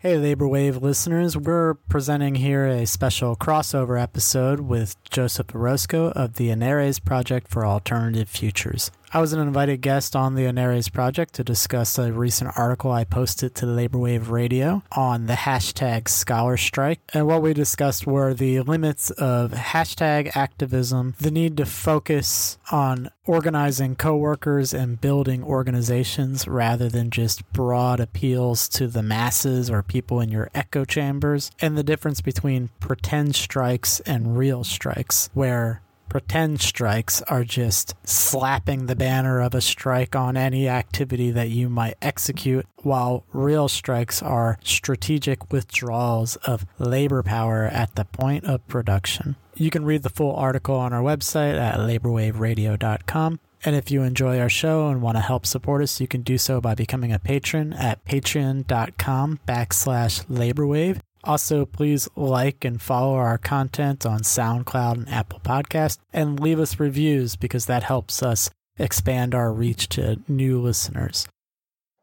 Hey, Labor Wave listeners, we're presenting here a special crossover episode with Joseph Orosco of the Anarres Project for Alternative Futures. I was an invited guest on the Anarres project to discuss a recent article I posted to Labor Wave Radio on the hashtag scholar strike. And what we discussed were the limits of hashtag activism, the need to focus on organizing coworkers and building organizations rather than just broad appeals to the masses or people in your echo chambers, and the difference between pretend strikes and real strikes, where pretend strikes are just slapping the banner of a strike on any activity that you might execute, while real strikes are strategic withdrawals of labor power at the point of production. You can read the full article on our website at laborwaveradio.com. And if you enjoy our show and want to help support us, you can do so by becoming a patron at patreon.com backslash laborwave. Also, please like and follow our content on SoundCloud and Apple Podcast and leave us reviews because that helps us expand our reach to new listeners.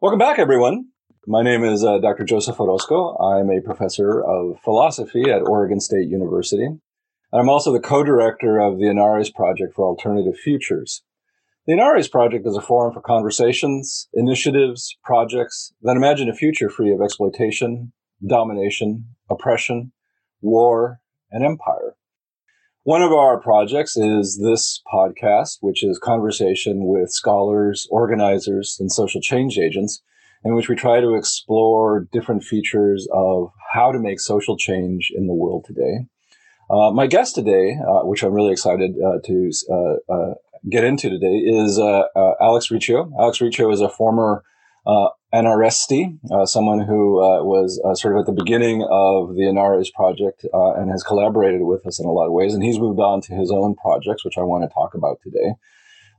Welcome back, everyone. My name is uh, Dr. Joseph Orosco. I'm a professor of philosophy at Oregon State University. And I'm also the co-director of the Anarres Project for Alternative Futures. The Anarres Project is a forum for conversations, initiatives, projects that imagine a future free of exploitation, domination, oppression, war, and empire. One of our projects is this podcast, which is conversation with scholars, organizers, and social change agents, in which we try to explore different features of how to make social change in the world today. Uh, my guest today, uh, which I'm really excited uh, to uh, uh, get into today, is uh, Alex Riccio. Alex Riccio is a former Anarresti, uh, someone who uh, was uh, sort of at the beginning of the Anarres project uh, and has collaborated with us in a lot of ways. And he's moved on to his own projects, which I want to talk about today.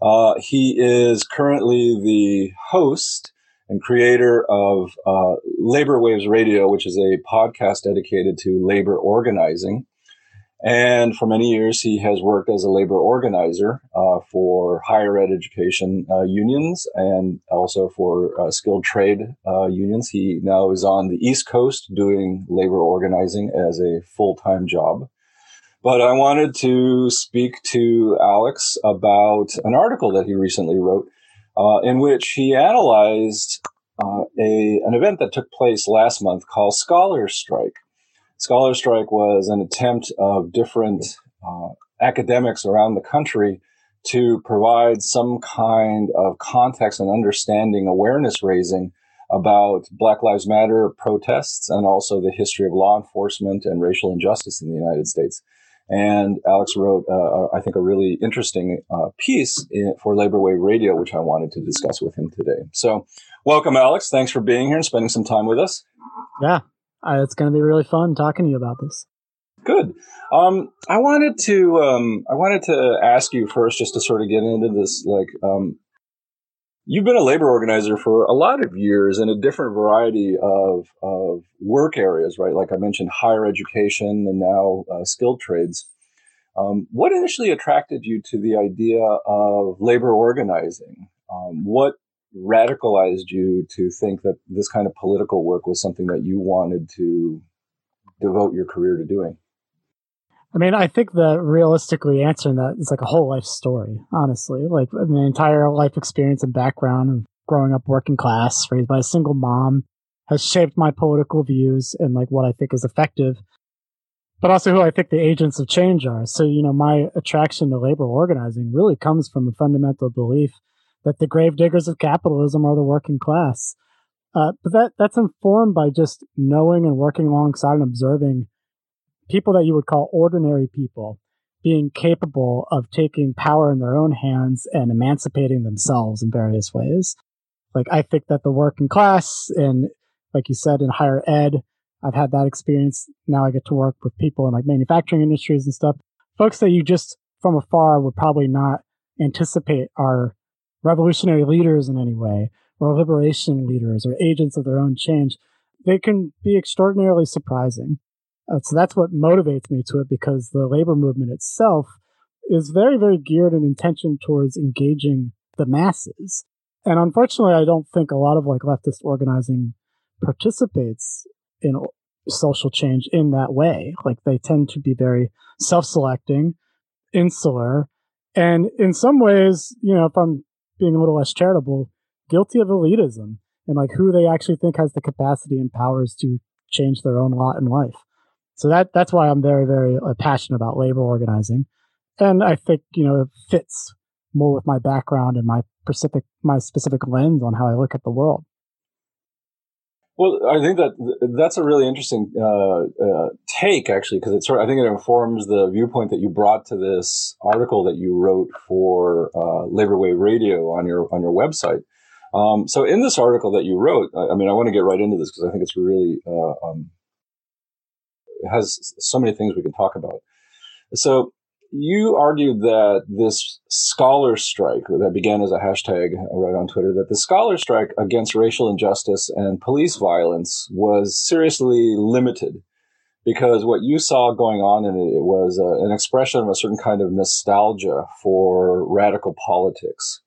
Uh, he is currently the host and creator of uh, Labor Waves Radio, which is a podcast dedicated to labor organizing. And for many years, he has worked as a labor organizer uh, for higher ed education uh, unions and also for uh, skilled trade uh, unions. He now is on the East Coast doing labor organizing as a full time job. But I wanted to speak to Alex about an article that he recently wrote uh, in which he analyzed uh, a, an event that took place last month called Scholars Strike. Scholar Strike was an attempt of different uh, academics around the country to provide some kind of context and understanding, awareness raising about Black Lives Matter protests and also the history of law enforcement and racial injustice in the United States. And Alex wrote, uh, I think, a really interesting uh, piece in, for Labor Wave Radio, which I wanted to discuss with him today. So, welcome, Alex. Thanks for being here and spending some time with us. Yeah, uh, it's going to be really fun talking to you about this. Good. Um, I wanted to um, I wanted to ask you first, just to sort of get into this. Like, um, you've been a labor organizer for a lot of years in a different variety of of work areas, right? Like I mentioned, higher education and now uh, skilled trades. Um, what initially attracted you to the idea of labor organizing? Um, what radicalized you to think that this kind of political work was something that you wanted to devote your career to doing? I mean, I think that realistically answering that is like a whole life story, honestly. Like my entire life experience and background of growing up working class, raised by a single mom, has shaped my political views and like what I think is effective, but also who I think the agents of change are. So, you know, my attraction to labor organizing really comes from a fundamental belief that the gravediggers of capitalism are the working class. Uh, but that that's informed by just knowing and working alongside and observing people that you would call ordinary people being capable of taking power in their own hands and emancipating themselves in various ways. Like I think that the working class and like you said in higher ed, I've had that experience. Now I get to work with people in like manufacturing industries and stuff. Folks that you just from afar would probably not anticipate are revolutionary leaders in any way, or liberation leaders, or agents of their own change, they can be extraordinarily surprising. Uh, so that's what motivates me to it because the labor movement itself is very, very geared and intentioned towards engaging the masses. And unfortunately, I don't think a lot of like leftist organizing participates in social change in that way. Like they tend to be very self-selecting, insular, and in some ways, you know, if I'm being a little less charitable, guilty of elitism and like who they actually think has the capacity and powers to change their own lot in life. So that that's why I'm very very uh, passionate about labor organizing, and I think you know it fits more with my background and my specific my specific lens on how I look at the world. Well, I think that that's a really interesting uh, uh, take, actually, because it sort. Of, I think it informs the viewpoint that you brought to this article that you wrote for uh, Labor Wave Radio on your on your website. Um, so, in this article that you wrote, I, I mean, I want to get right into this because I think it's really uh, um, it has so many things we can talk about. So, you argued that this scholar strike that began as a hashtag right on Twitter, that the scholar strike against racial injustice and police violence was seriously limited because what you saw going on in it, it was uh, an expression of a certain kind of nostalgia for radical politics.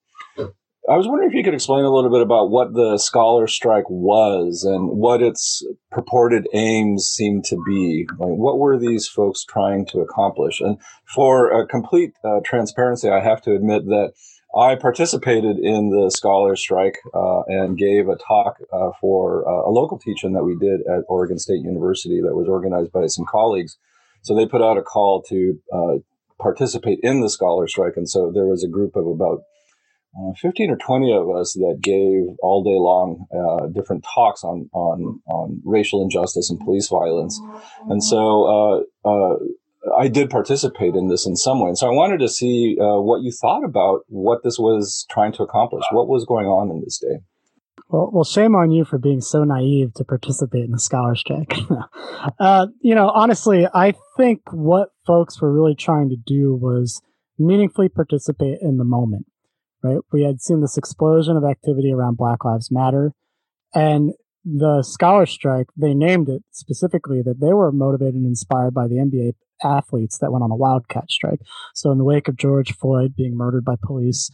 I was wondering if you could explain a little bit about what the scholar strike was and what its purported aims seemed to be. Like, what were these folks trying to accomplish? And for a complete uh, transparency, I have to admit that I participated in the scholar strike uh, and gave a talk uh, for uh, a local teaching that we did at Oregon State University that was organized by some colleagues. So they put out a call to uh, participate in the scholar strike. And so there was a group of about uh, 15 or 20 of us that gave all day long uh, different talks on, on, on racial injustice and police violence. And so uh, uh I did participate in this in some way. And so I wanted to see uh, what you thought about what this was trying to accomplish. What was going on in this day? Well, well, shame on you for being so naive to participate in the scholar strike. uh, you know, honestly, I think what folks were really trying to do was meaningfully participate in the moment right? We had seen this explosion of activity around Black Lives Matter. And the scholar strike, they named it specifically that they were motivated and inspired by the NBA athletes that went on a wildcat strike. So, in the wake of George Floyd being murdered by police,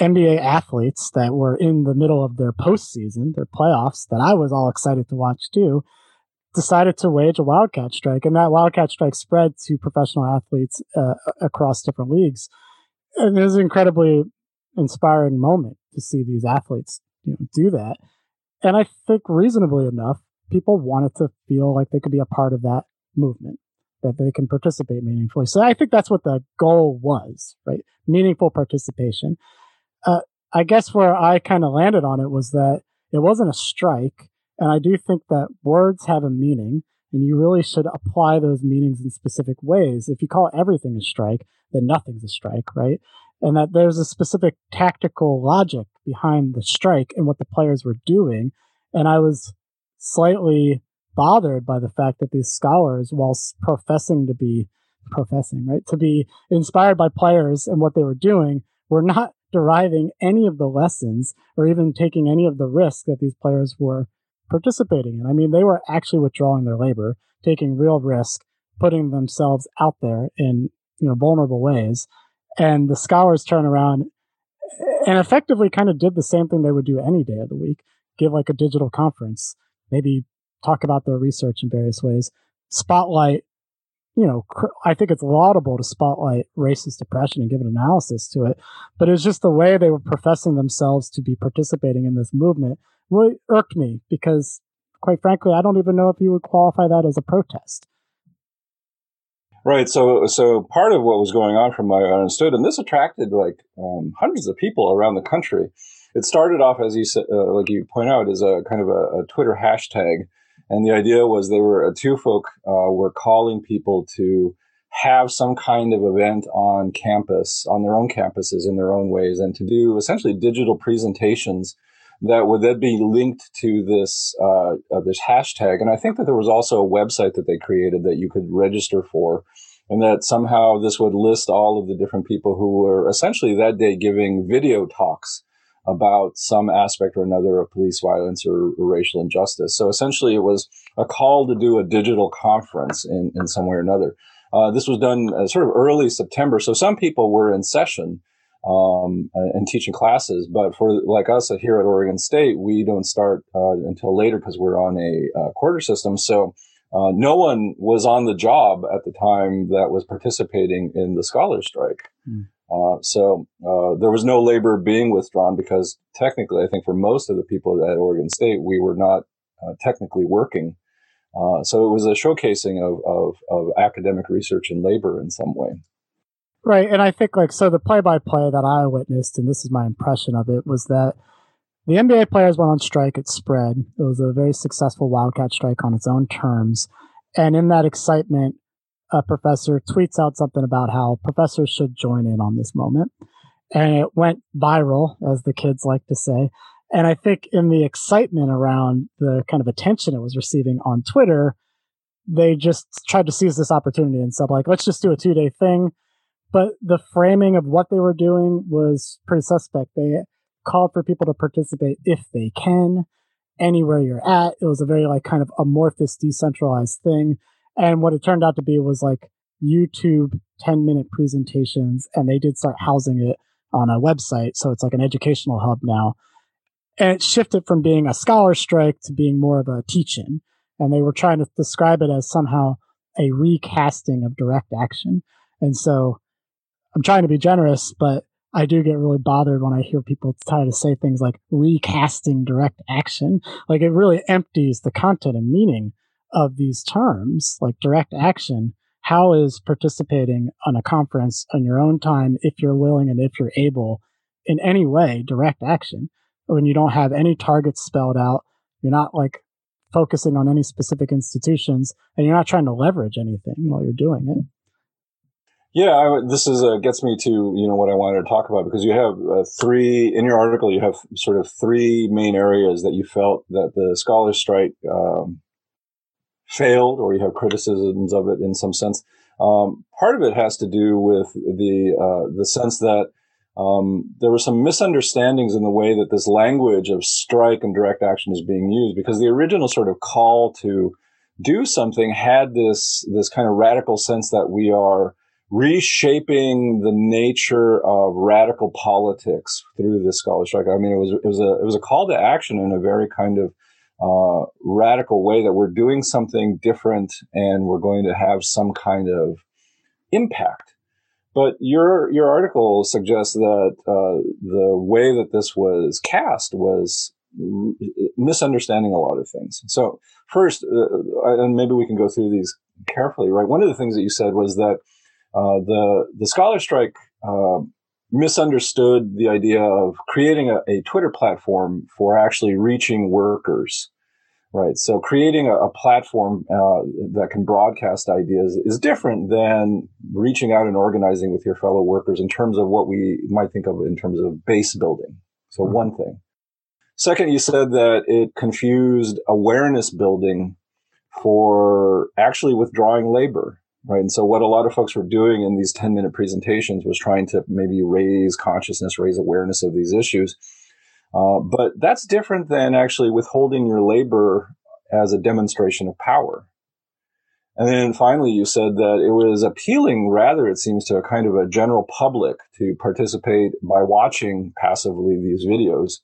NBA athletes that were in the middle of their postseason, their playoffs, that I was all excited to watch too, decided to wage a wildcat strike. And that wildcat strike spread to professional athletes uh, across different leagues. And it was incredibly inspiring moment to see these athletes you know do that. And i think reasonably enough people wanted to feel like they could be a part of that movement that they can participate meaningfully. So i think that's what the goal was right? Meaningful participation. Uh, i guess where i kind of landed on it was that it wasn't a strike and i do think that words have a meaning and you really should apply those meanings in specific ways. If you call everything a strike then nothing's a strike right and that there's a specific tactical logic behind the strike and what the players were doing. And I was slightly bothered by the fact that these scholars, whilst professing to be professing, right, to be inspired by players and what they were doing, were not deriving any of the lessons or even taking any of the risk that these players were participating in. I mean, they were actually withdrawing their labor, taking real risk, putting themselves out there in, you know, vulnerable ways and the scholars turn around and effectively kind of did the same thing they would do any day of the week give like a digital conference, maybe talk about their research in various ways, spotlight. You know, I think it's laudable to spotlight racist oppression and give an analysis to it, but it's just the way they were professing themselves to be participating in this movement really irked me because, quite frankly, I don't even know if you would qualify that as a protest. Right. So, so part of what was going on from what I understood, and this attracted like um, hundreds of people around the country. It started off, as you said, uh, like you point out, as a kind of a, a, Twitter hashtag, and the idea was they were uh, two folk uh, were calling people to have some kind of event on campus, on their own campuses, in their own ways, and to do essentially digital presentations that would then be linked to this uh, uh, this hashtag. And I think that there was also a website that they created that you could register for, and that somehow this would list all of the different people who were essentially that day giving video talks about some aspect or another of police violence or, or racial injustice. So essentially, it was a call to do a digital conference in, in some way or another. Uh, this was done uh, sort of early September, so some people were in session um, and teaching classes. But for like us here at Oregon State, we don't start uh, until later because we're on a uh, quarter system. So uh, no one was on the job at the time that was participating in the scholar strike. Mm. Uh, so uh, there was no labor being withdrawn because technically, I think for most of the people at Oregon State, we were not uh, technically working. Uh, so it was a showcasing of, of, of academic research and labor in some way. Right, and I think like so the play-by-play that I witnessed, and this is my impression of it, was that the NBA players went on strike. It spread. It was a very successful Wildcat strike on its own terms, and in that excitement, a professor tweets out something about how professors should join in on this moment. And it went viral, as the kids like to say. And I think in the excitement around the kind of attention it was receiving on Twitter, they just tried to seize this opportunity and said, like, let's just do a two day thing. But the framing of what they were doing was pretty suspect. They called for people to participate if they can, anywhere you're at. It was a very like kind of amorphous, decentralized thing and what it turned out to be was like YouTube 10 minute presentations, and they did start housing it on a website. So it's like an educational hub now. And it shifted from being a scholar strike to being more of a teach-in. And they were trying to describe it as somehow a recasting of direct action. And so I'm trying to be generous, but I do get really bothered when I hear people try to say things like recasting direct action. Like it really empties the content and meaning of these terms, like direct action, how is participating on a conference on your own time, if you're willing and if you're able, in any way, direct action? When you don't have any targets spelled out, you're not like focusing on any specific institutions, and you're not trying to leverage anything while you're doing it. Yeah, I, this is uh, gets me to you know what I wanted to talk about because you have uh, three in your article. You have sort of three main areas that you felt that the scholars strike um, failed or you have criticisms of it in some sense. Um, part of it has to do with the uh, the sense that um, there were some misunderstandings in the way that this language of strike and direct action is being used because the original sort of call to do something had this this kind of radical sense that we are reshaping the nature of radical politics through this scholar strike. I mean, it was it was a it was a call to action in a very kind of uh, radical way that we're doing something different and we're going to have some kind of impact. But your your article suggests that uh, the way that this was cast was misunderstanding a lot of things. So first, uh, and maybe we can go through these carefully. Right, one of the things that you said was that uh, the the scholar strike uh, misunderstood the idea of creating a, a, Twitter platform for actually reaching workers. Right. So creating a, a platform uh, that can broadcast ideas is different than reaching out and organizing with your fellow workers in terms of what we might think of in terms of base building. So mm-hmm. one thing. Second, you said that it confused awareness building for actually withdrawing labor right? And so what a lot of folks were doing in these 10 minute presentations was trying to maybe raise consciousness, raise awareness of these issues. Uh, but that's different than actually withholding your labor as a demonstration of power. And then finally, you said that it was appealing, rather, it seems, to a kind of a general public to participate by watching passively these videos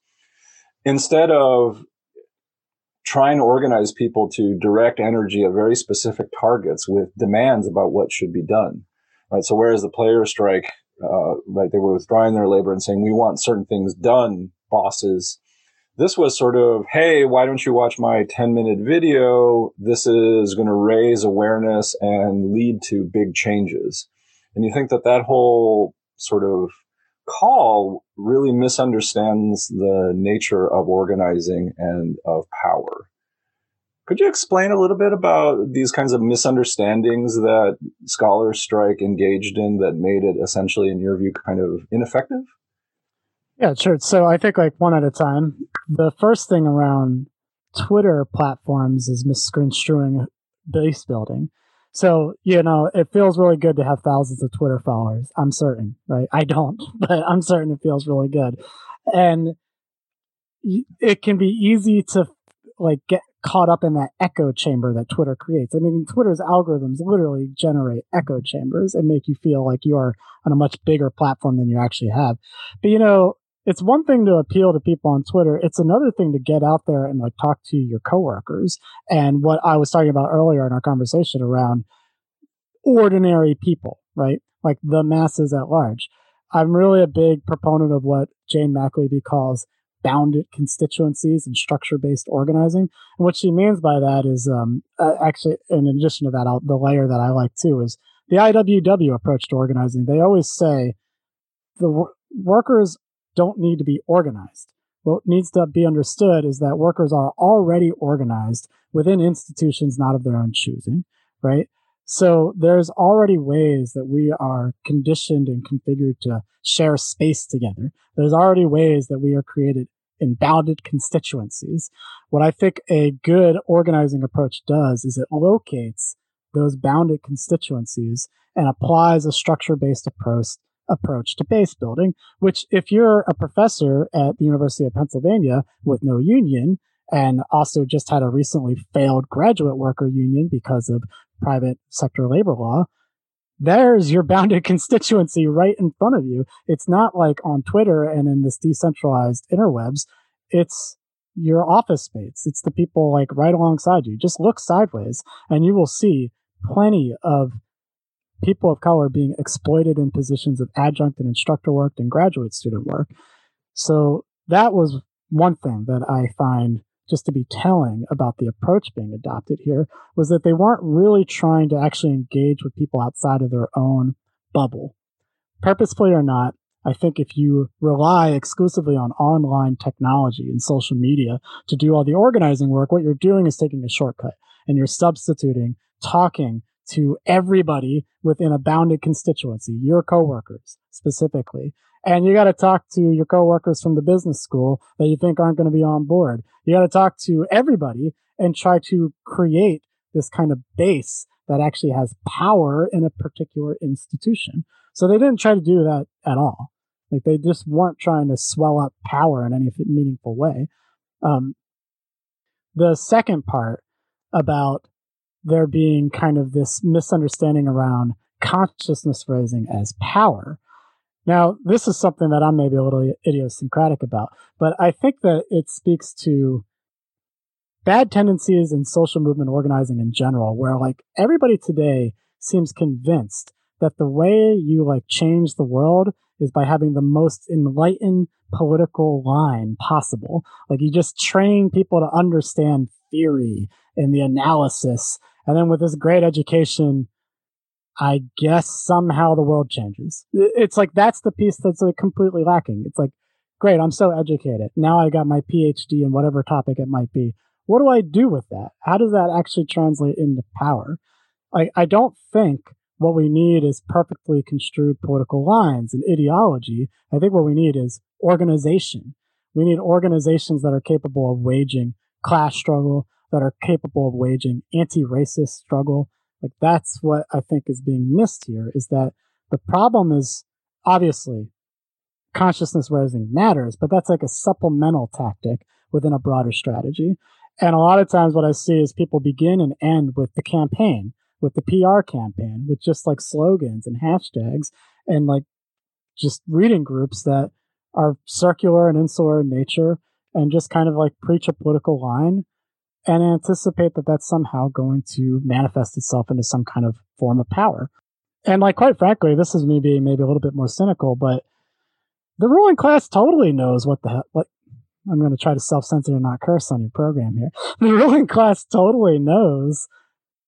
instead of trying to organize people to direct energy at very specific targets with demands about what should be done. Right. So whereas the player strike, uh, right, they were withdrawing their labor and saying, we want certain things done, bosses. This was sort of, hey, why don't you watch my 10 minute video? This is going to raise awareness and lead to big changes. And you think that that whole sort of call really misunderstands the nature of organizing and of power. Could you explain a little bit about these kinds of misunderstandings that scholars strike engaged in that made it essentially, in your view, kind of ineffective? Yeah, sure. So I think like one at a time. The first thing around Twitter platforms is misconstruing base building. So, you know, it feels really good to have thousands of Twitter followers. I'm certain, right? I don't, but I'm certain it feels really good. And it can be easy to like get caught up in that echo chamber that Twitter creates. I mean, Twitter's algorithms literally generate echo chambers and make you feel like you are on a much bigger platform than you actually have. But you know, it's one thing to appeal to people on Twitter. It's another thing to get out there and like talk to your coworkers. And what I was talking about earlier in our conversation around ordinary people, right? Like the masses at large. I'm really a big proponent of what Jane McAlevey calls bounded constituencies and structure based organizing. And what she means by that is um, uh, actually, in addition to that, I'll, the layer that I like too is the IWW approach to organizing. They always say the workers don't need to be organized. What needs to be understood is that workers are already organized within institutions not of their own choosing, right? So there's already ways that we are conditioned and configured to share space together. There's already ways that we are created in bounded constituencies. What I think a good organizing approach does is it locates those bounded constituencies and applies a structure based approach approach to base building, which if you're a professor at the University of Pennsylvania with no union and also just had a recently failed graduate worker union because of private sector labor law, there's your bounded constituency right in front of you. It's not like on Twitter and in this decentralized interwebs. It's your office mates. It's the people like right alongside you. Just look sideways and you will see plenty of people of color being exploited in positions of adjunct and instructor work and graduate student work. So that was one thing that I find just to be telling about the approach being adopted here was that they weren't really trying to actually engage with people outside of their own bubble. Purposefully or not, I think if you rely exclusively on online technology and social media to do all the organizing work, what you're doing is taking a shortcut and you're substituting talking to everybody within a bounded constituency, your coworkers specifically, and you got to talk to your coworkers from the business school that you think aren't going to be on board. You got to talk to everybody and try to create this kind of base that actually has power in a particular institution. So they didn't try to do that at all. Like they just weren't trying to swell up power in any meaningful way. Um, the second part about there being kind of this misunderstanding around consciousness raising as power now, this is something that I'm maybe a little idiosyncratic about, but I think that it speaks to bad tendencies in social movement organizing in general, where like everybody today seems convinced that the way you like change the world is by having the most enlightened political line possible. Like you just train people to understand theory and the analysis. And then with this great education, I guess somehow the world changes. It's like that's the piece that's like completely lacking. It's like, great, I'm so educated. Now I got my PhD in whatever topic it might be. What do I do with that? How does that actually translate into power? I, I don't think what we need is perfectly construed political lines and ideology. I think what we need is organization. We need organizations that are capable of waging class struggle, that are capable of waging anti racist struggle, like that's what I think is being missed here is that the problem is obviously consciousness raising matters, but that's like a supplemental tactic within a broader strategy. And a lot of times what I see is people begin and end with the campaign, with the PR campaign, with just like slogans and hashtags and like just reading groups that are circular and insular in nature and just kind of like preach a political line and anticipate that that's somehow going to manifest itself into some kind of form of power. And like, quite frankly, this is me being maybe a little bit more cynical, but the ruling class totally knows what the hell, what I'm going to try to self censor and not curse on your program here. The ruling class totally knows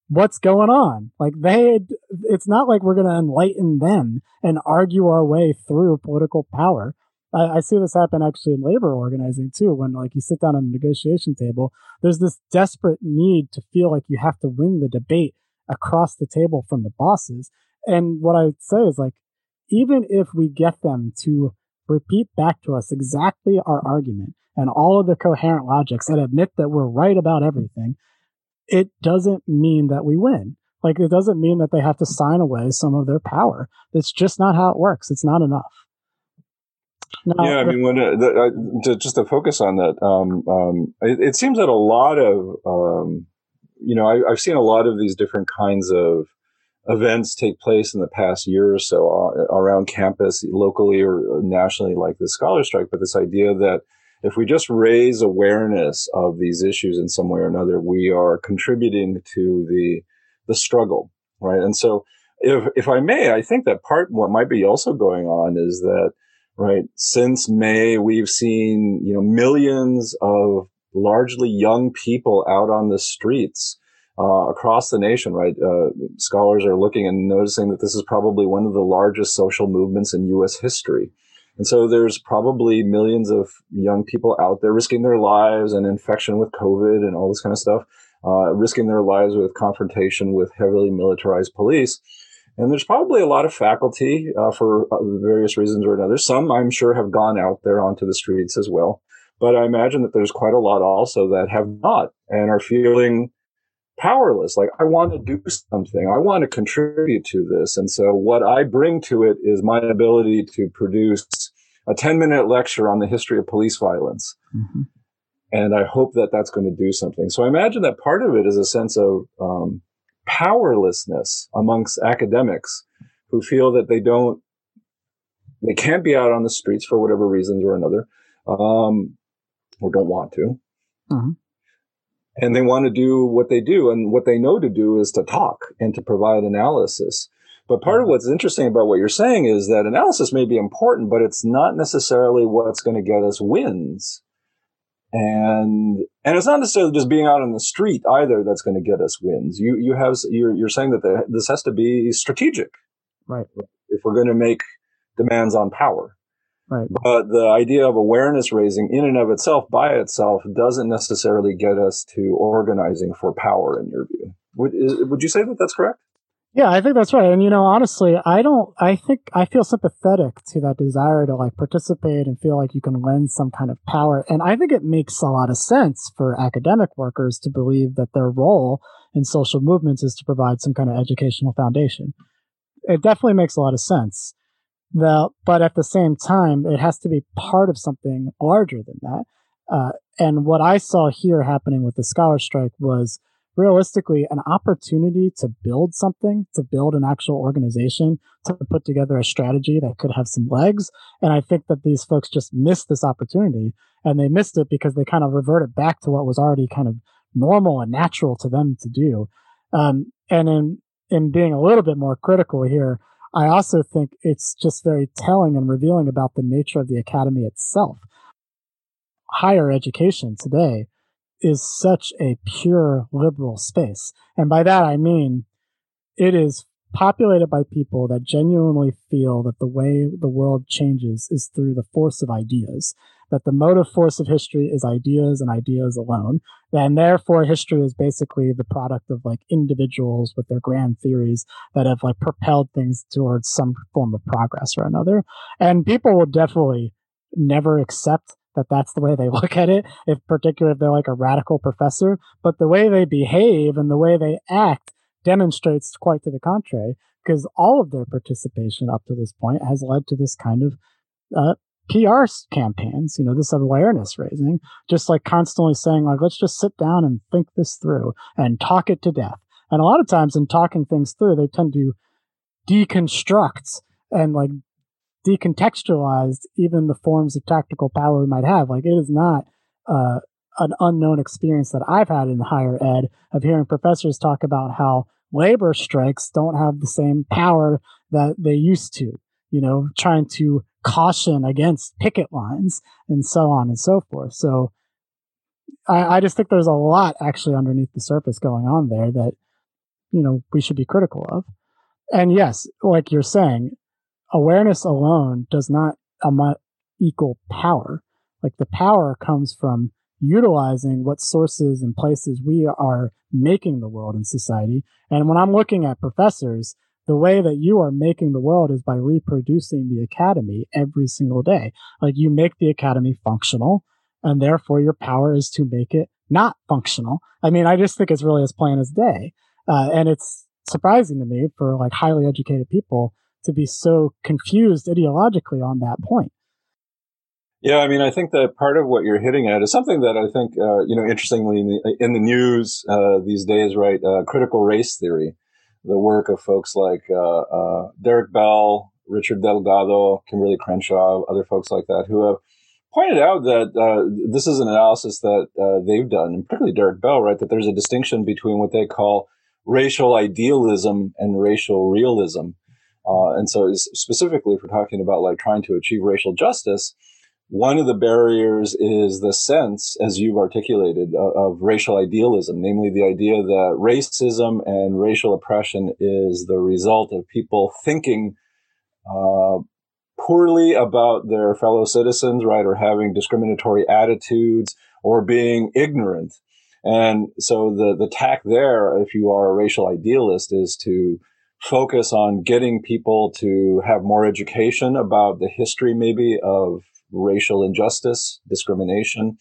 what's going on. Like they, it's not like we're going to enlighten them and argue our way through political power. I, I see this happen actually in labor organizing too. When like you sit down on a negotiation table, there's this desperate need to feel like you have to win the debate across the table from the bosses. And what I would say is like, even if we get them to repeat back to us exactly our argument and all of the coherent logics and admit that we're right about everything, it doesn't mean that we win. Like it doesn't mean that they have to sign away some of their power. That's just not how it works. It's not enough. Now, yeah, I mean, when uh, the, uh, to, just to focus on that, um, um, it, it, seems that a lot of, um, you know, I, have seen a lot of these different kinds of events take place in the past year or so uh, around campus, locally or nationally, like the Scholar Strike. But this idea that if we just raise awareness of these issues in some way or another, we are contributing to the the struggle, right? And so, if if I may, I think that part what might be also going on is that right since May we've seen you know millions of largely young people out on the streets uh, across the nation, right? Uh, scholars are looking and noticing that this is probably one of the largest social movements in U.S. history. And so there's probably millions of young people out there risking their lives and infection with COVID and all this kind of stuff, uh, risking their lives with confrontation with heavily militarized police. And there's probably a lot of faculty uh, for uh, various reasons or another. Some I'm sure have gone out there onto the streets as well. But I imagine that there's quite a lot also that have not and are feeling powerless. Like I want to do something. I want to contribute to this. And so what I bring to it is my ability to produce a 10 minute lecture on the history of police violence. Mm-hmm. And I hope that that's going to do something. So I imagine that part of it is a sense of um, powerlessness amongst academics who feel that they don't, they can't be out on the streets for whatever reasons or another, um, or don't want to. Mm-hmm and they want to do what they do and what they know to do is to talk and to provide analysis but part of mm-hmm. what's interesting about what you're saying is that analysis may be important but it's not necessarily what's going to get us wins and and it's not necessarily just being out on the street either that's going to get us wins you you have you're, you're saying that the, this has to be strategic right if we're going to make demands on power Right. But the idea of awareness raising in and of itself by itself doesn't necessarily get us to organizing for power in your view. Would, would you say that that's correct? Yeah, I think that's right. And you know, honestly, I don't I think I feel sympathetic to that desire to like participate and feel like you can lend some kind of power. And I think it makes a lot of sense for academic workers to believe that their role in social movements is to provide some kind of educational foundation. It definitely makes a lot of sense. The, but at the same time, it has to be part of something larger than that. Uh, and what I saw here happening with the scholar strike was realistically an opportunity to build something, to build an actual organization, to put together a strategy that could have some legs. And I think that these folks just missed this opportunity and they missed it because they kind of reverted back to what was already kind of normal and natural to them to do. Um, and in, in being a little bit more critical here, I also think it's just very telling and revealing about the nature of the academy itself. Higher education today is such a pure liberal space. And by that I mean it is populated by people that genuinely feel that the way the world changes is through the force of ideas that the motive force of history is ideas and ideas alone. And therefore history is basically the product of like individuals with their grand theories that have like propelled things towards some form of progress or another. And people will definitely never accept that that's the way they look at it, if particularly if they're like a radical professor. But the way they behave and the way they act demonstrates quite to the contrary, because all of their participation up to this point has led to this kind of uh, PR campaigns, you know, this awareness raising, just like constantly saying, like, let's just sit down and think this through and talk it to death. And a lot of times in talking things through, they tend to deconstruct and like decontextualize even the forms of tactical power we might have. Like, it is not uh, an unknown experience that I've had in higher ed of hearing professors talk about how labor strikes don't have the same power that they used to, you know, trying to caution against picket lines and so on and so forth. So I, I just think there's a lot actually underneath the surface going on there that, you know, we should be critical of. And yes, like you're saying, awareness alone does not equal power. Like the power comes from utilizing what sources and places we are making the world in society. And when I'm looking at professors, the way that you are making the world is by reproducing the academy every single day. Like you make the academy functional and therefore your power is to make it not functional. I mean, I just think it's really as plain as day. Uh, and it's surprising to me for like highly educated people to be so confused ideologically on that point. Yeah, I mean, I think that part of what you're hitting at is something that I think, uh, you know, interestingly in the, in the news uh, these days, right? Uh, critical race theory, the work of folks like uh, uh, Derek Bell, Richard Delgado, Kimberlé Crenshaw, other folks like that, who have pointed out that uh, this is an analysis that they've done, and particularly Derek Bell, right? That there's a distinction between what they call racial idealism and racial realism. And so, specifically, if we're talking about like trying to achieve racial justice, one of the barriers is the sense, as you've articulated, of, of, racial idealism, namely the idea that racism and racial oppression is the result of people thinking uh, poorly about their fellow citizens, right, or having discriminatory attitudes or being ignorant. And so the, the tack there, if you are a racial idealist, is to focus on getting people to have more education about the history maybe of racial injustice, discrimination.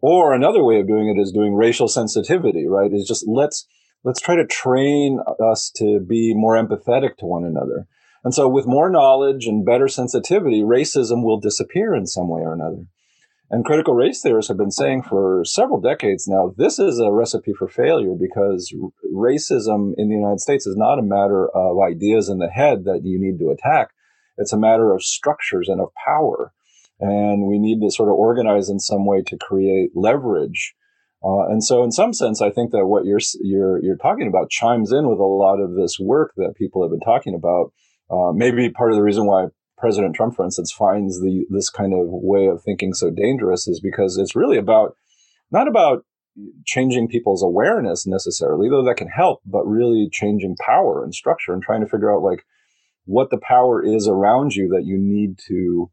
Or another way of doing it is doing racial sensitivity, right? Is just let's, let's try to train us to be more empathetic to one another. And so with more knowledge and better sensitivity, racism will disappear in some way or another. And critical race theorists have been saying for several decades now, this is a recipe for failure because racism in the United States is not a matter of ideas in the head that you need to attack. It's a matter of structures and of power and we need to sort of organize in some way to create leverage. Uh, and so, in some sense, I think that what you're you're you're talking about chimes in with a lot of this work that people have been talking about. Uh, maybe part of the reason why President Trump, for instance, finds the this kind of way of thinking so dangerous is because it's really about not about changing people's awareness necessarily, though that can help, but really changing power and structure and trying to figure out like what the power is around you that you need to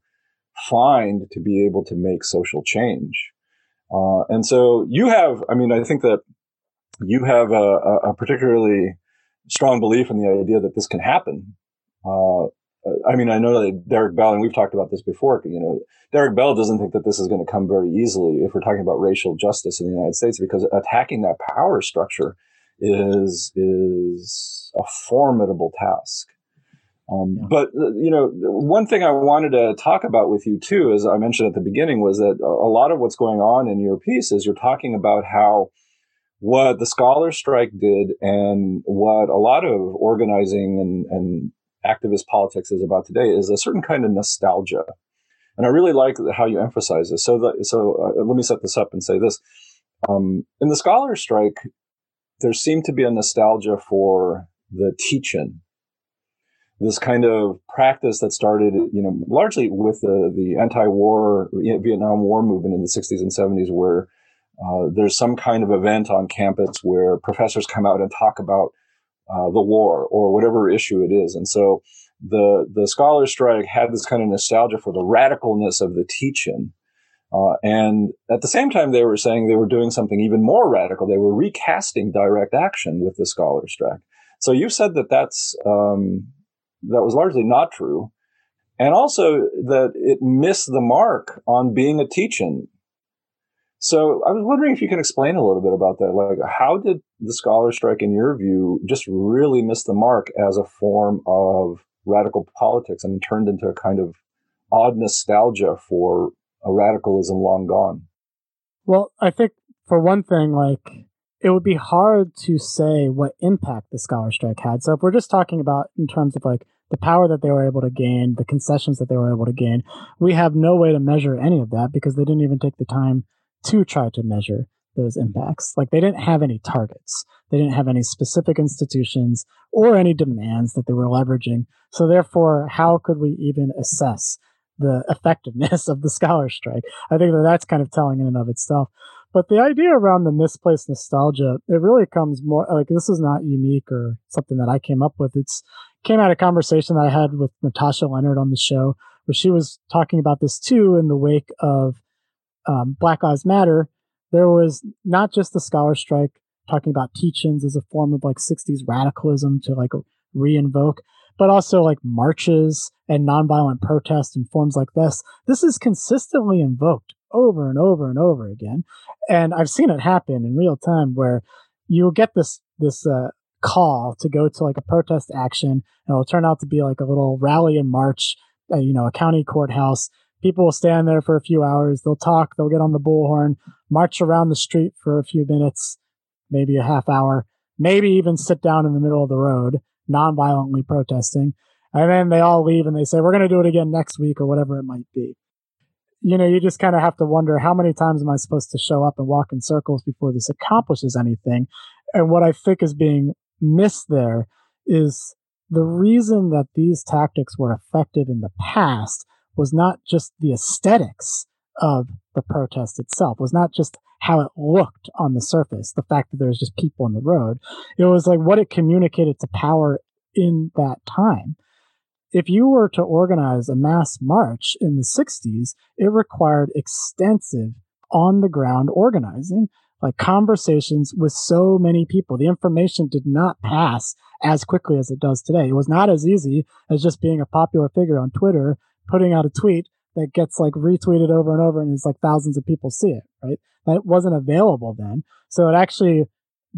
find to be able to make social change. Uh, and so you have, I mean, I think that you have a, a, particularly strong belief in the idea that this can happen. Uh, I mean, I know that Derek Bell, and we've talked about this before, you know, Derek Bell doesn't think that this is going to come very easily if we're talking about racial justice in the United States, because attacking that power structure is, is a formidable task. Um, yeah. But uh, you know, one thing I wanted to talk about with you too, as I mentioned at the beginning, was that a lot of what's going on in your piece is you're talking about how what the scholar strike did and what a lot of organizing and, and activist politics is about today is a certain kind of nostalgia. And I really like how you emphasize this. So, that, so uh, let me set this up and say this: um, in the scholar strike, there seemed to be a nostalgia for the teach-in this kind of practice that started, you know, largely with the, the anti-war Vietnam War movement in the 60s and 70s, where uh, there's some kind of event on campus where professors come out and talk about uh, the war or whatever issue it is. And so the the scholar strike had this kind of nostalgia for the radicalness of the teach-in. Uh, and at the same time, they were saying they were doing something even more radical. They were recasting direct action with the scholar strike. So you said that that's um, that was largely not true. And also that it missed the mark on being a teach-in. So I was wondering if you can explain a little bit about that. Like, how did the scholar strike, in your view, just really miss the mark as a form of radical politics and turned into a kind of odd nostalgia for a radicalism long gone? Well, I think for one thing, like it would be hard to say what impact the scholar strike had. So if we're just talking about in terms of like the power that they were able to gain, the concessions that they were able to gain, we have no way to measure any of that because they didn't even take the time to try to measure those impacts. Like they didn't have any targets. They didn't have any specific institutions or any demands that they were leveraging. So therefore, how could we even assess the effectiveness of the scholar strike? I think that that's kind of telling in and of itself. But the idea around the misplaced nostalgia, it really comes more like this is not unique or something that I came up with. It's came out of conversation that I had with Natasha Lennard on the show, where she was talking about this too in the wake of um, Black Lives Matter. There was not just the scholar strike talking about teach-ins as a form of like 60s radicalism to like re-invoke, but also like marches and nonviolent protest and forms like this. This is consistently invoked over and over and over again. And I've seen it happen in real time where you'll get this, this, uh, call to go to like a protest action and it'll turn out to be like a little rally and march, uh, you know, a county courthouse People will stand there for a few hours. They'll talk. They'll get on the bullhorn, march around the street for a few minutes, maybe a half hour, maybe even sit down in the middle of the road, non-violently protesting. And then they all leave and they say, we're going to do it again next week or whatever it might be. You know, you just kind of have to wonder how many times am I supposed to show up and walk in circles before this accomplishes anything? And what I think is being missed there is the reason that these tactics were effective in the past was not just the aesthetics of the protest itself, was not just how it looked on the surface, the fact that there was just people on the road. It was like what it communicated to power in that time. If you were to organize a mass march in the 60s, it required extensive on the ground organizing like conversations with so many people. The information did not pass as quickly as it does today. It was not as easy as just being a popular figure on Twitter, putting out a tweet that gets like retweeted over and over and it's like thousands of people see it, right? That wasn't available then. So it actually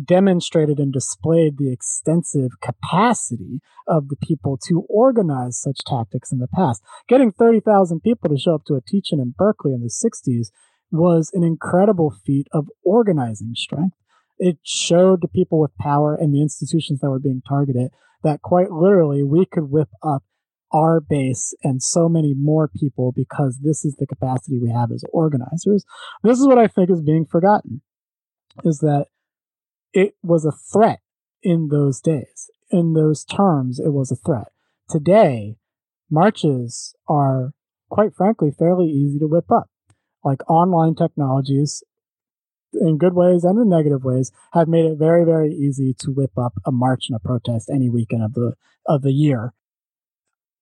demonstrated and displayed the extensive capacity of the people to organize such tactics in the past. Getting 30,000 people to show up to a teach-in in Berkeley in the 60s was an incredible feat of organizing strength. It showed the people with power and the institutions that were being targeted that quite literally we could whip up our base and so many more people because this is the capacity we have as organizers. This is what I think is being forgotten is that it was a threat in those days. In those terms, it was a threat. Today, marches are quite frankly fairly easy to whip up like online technologies in good ways and in negative ways have made it very very easy to whip up a march and a protest any weekend of the of the year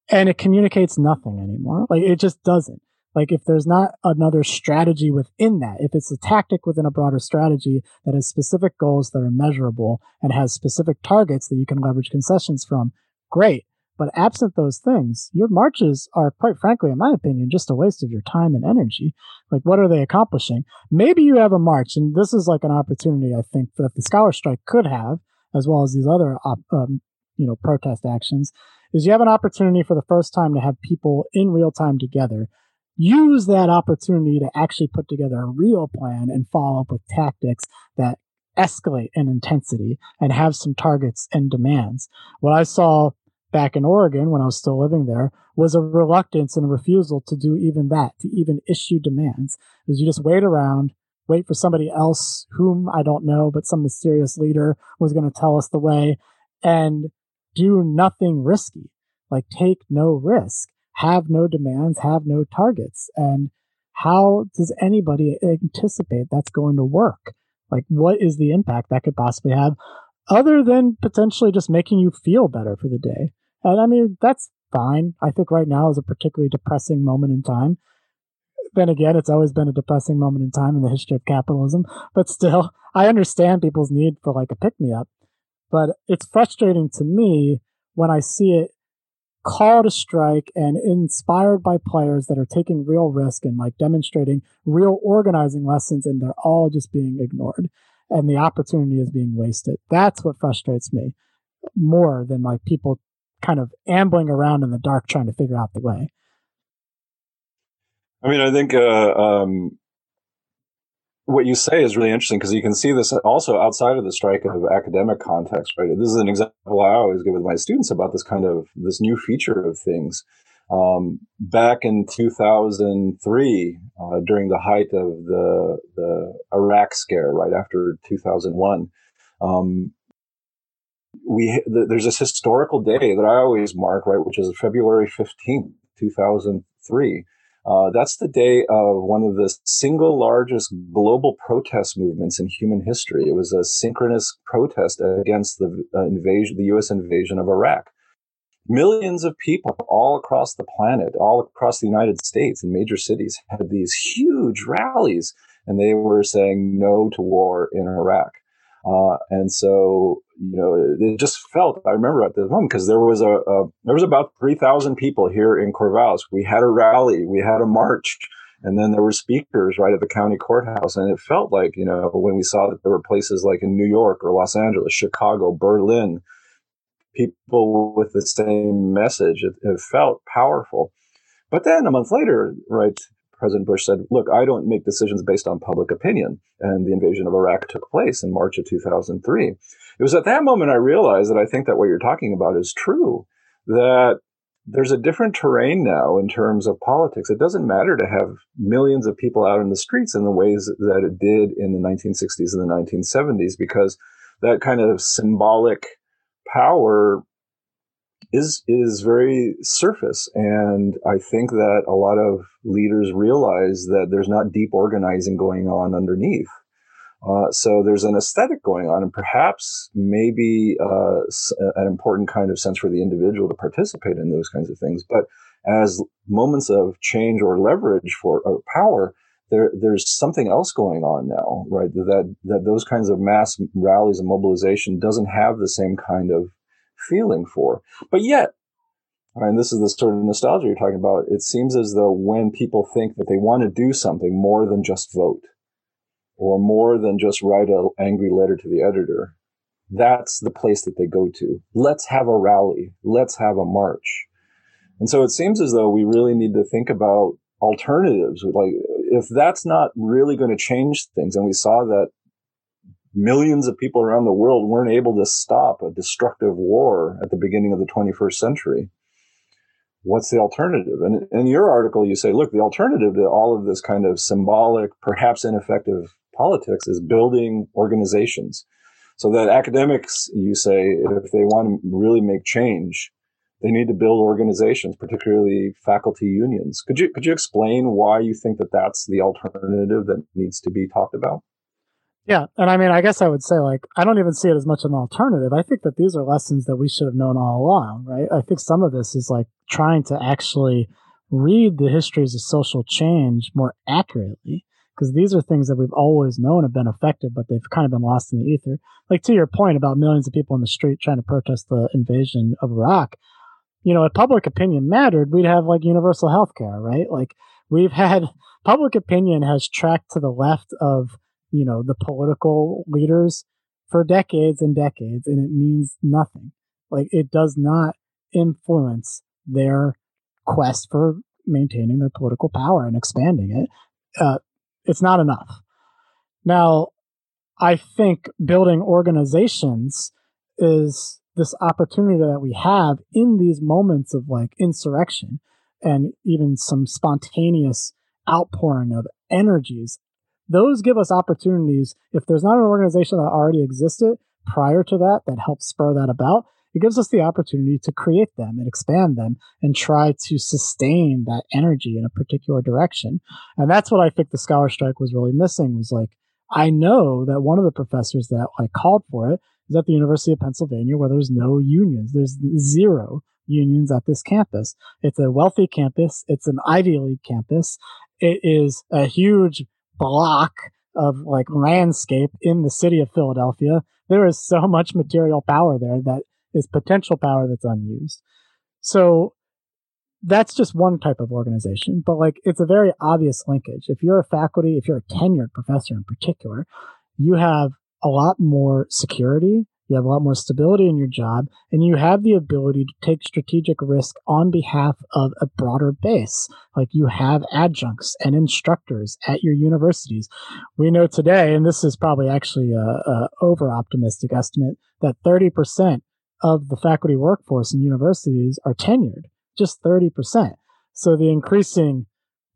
and it communicates nothing anymore like it just doesn't like if there's not another strategy within that if it's a tactic within a broader strategy that has specific goals that are measurable and has specific targets that you can leverage concessions from great but absent those things, your marches are, quite frankly, in my opinion, just a waste of your time and energy. Like, what are they accomplishing? Maybe you have a march, and this is like an opportunity, I think, that the scholar strike could have, as well as these other, um, you know, protest actions, is you have an opportunity for the first time to have people in real time together. Use that opportunity to actually put together a real plan and follow up with tactics that escalate in intensity and have some targets and demands. What I saw back in Oregon when I was still living there was a reluctance and a refusal to do even that, to even issue demands. Because you just wait around, wait for somebody else whom I don't know, but some mysterious leader was going to tell us the way and do nothing risky. Like take no risk, have no demands, have no targets. And how does anybody anticipate that's going to work? Like what is the impact that could possibly have other than potentially just making you feel better for the day? And I mean, that's fine. I think right now is a particularly depressing moment in time. Then again, it's always been a depressing moment in time in the history of capitalism. But still, I understand people's need for like a pick me up. But it's frustrating to me when I see it called a strike and inspired by players that are taking real risk and like demonstrating real organizing lessons and they're all just being ignored and the opportunity is being wasted. That's what frustrates me more than like people kind of ambling around in the dark trying to figure out the way. I mean, I think uh, um, what you say is really interesting because you can see this also outside of the strike of academic context, right? This is an example I always give with my students about this kind of this new feature of things. Um, back in 2003, uh, during the height of the the Iraq scare, right after 2001, um, we there's this historical day that I always mark, right, which is February 15th, 2003. Uh, that's the day of one of the single largest global protest movements in human history. It was a synchronous protest against the uh, invasion, the U.S. invasion of Iraq. Millions of people all across the planet, all across the United States in major cities had these huge rallies and they were saying no to war in Iraq. Uh, and so, you know, it, just felt, I remember at this moment, because there was a, a, there was about 3,000 people here in Corvallis. We had a rally, we had a march, and then there were speakers right at the county courthouse. And it felt like, you know, when we saw that there were places like in New York or Los Angeles, Chicago, Berlin, people with the same message, it, it felt powerful. But then a month later, right, President Bush said, look, I don't make decisions based on public opinion. And the invasion of Iraq took place in March of 2003. It was at that moment I realized that I think that what you're talking about is true, that there's a different terrain now in terms of politics. It doesn't matter to have millions of people out in the streets in the ways that it did in the 1960s and the 1970s, because that kind of symbolic power is is very surface and i think that a lot of leaders realize that there's not deep organizing going on underneath uh, so there's an aesthetic going on and perhaps maybe uh, an important kind of sense for the individual to participate in those kinds of things but as moments of change or leverage for or power there, there's something else going on now, right? That that those kinds of mass rallies and mobilization doesn't have the same kind of feeling for. But yet, and this is the sort of nostalgia you're talking about, it seems as though when people think that they want to do something more than just vote, or more than just write an angry letter to the editor, that's the place that they go to. Let's have a rally. Let's have a march. And so it seems as though we really need to think about alternatives. Like, if that's not really going to change things, and we saw that millions of people around the world weren't able to stop a destructive war at the beginning of the 21st century. What's the alternative? And in your article, you say, look, the alternative to all of this kind of symbolic, perhaps ineffective politics is building organizations. So that academics, you say, if they want to really make change, they need to build organizations, particularly faculty unions. Could you could you explain why you think that that's the alternative that needs to be talked about? Yeah, and I mean, I guess I would say like I don't even see it as much an alternative. I think that these are lessons that we should have known all along, right? I think some of this is like trying to actually read the histories of social change more accurately because these are things that we've always known have been effective, but they've kind of been lost in the ether. Like to your point about millions of people in the street trying to protest the invasion of Iraq, you know, if public opinion mattered, we'd have like universal health care, right? Like we've had public opinion has tracked to the left of you know, the political leaders for decades and decades, and it means nothing. Like it does not influence their quest for maintaining their political power and expanding it. Uh, it's not enough. Now, I think building organizations is this opportunity that we have in these moments of like insurrection and even some spontaneous outpouring of energies those give us opportunities. If there's not an organization that already existed prior to that that helps spur that about, it gives us the opportunity to create them and expand them and try to sustain that energy in a particular direction. And that's what I think the scholar strike was really missing was like, I know that one of the professors that I called for it is at the University of Pennsylvania where there's no unions. There's zero unions at this campus. It's a wealthy campus. It's an Ivy League campus. It is a huge block of like landscape in the city of Philadelphia. There is so much material power there that is potential power that's unused. So that's just one type of organization, but like it's a very obvious linkage. If you're a faculty, if you're a tenured professor in particular, you have a lot more security you have a lot more stability in your job, and you have the ability to take strategic risk on behalf of a broader base. Like you have adjuncts and instructors at your universities. We know today, and this is probably actually a, a over optimistic estimate, that 30% of the faculty workforce in universities are tenured, just 30%. So the increasing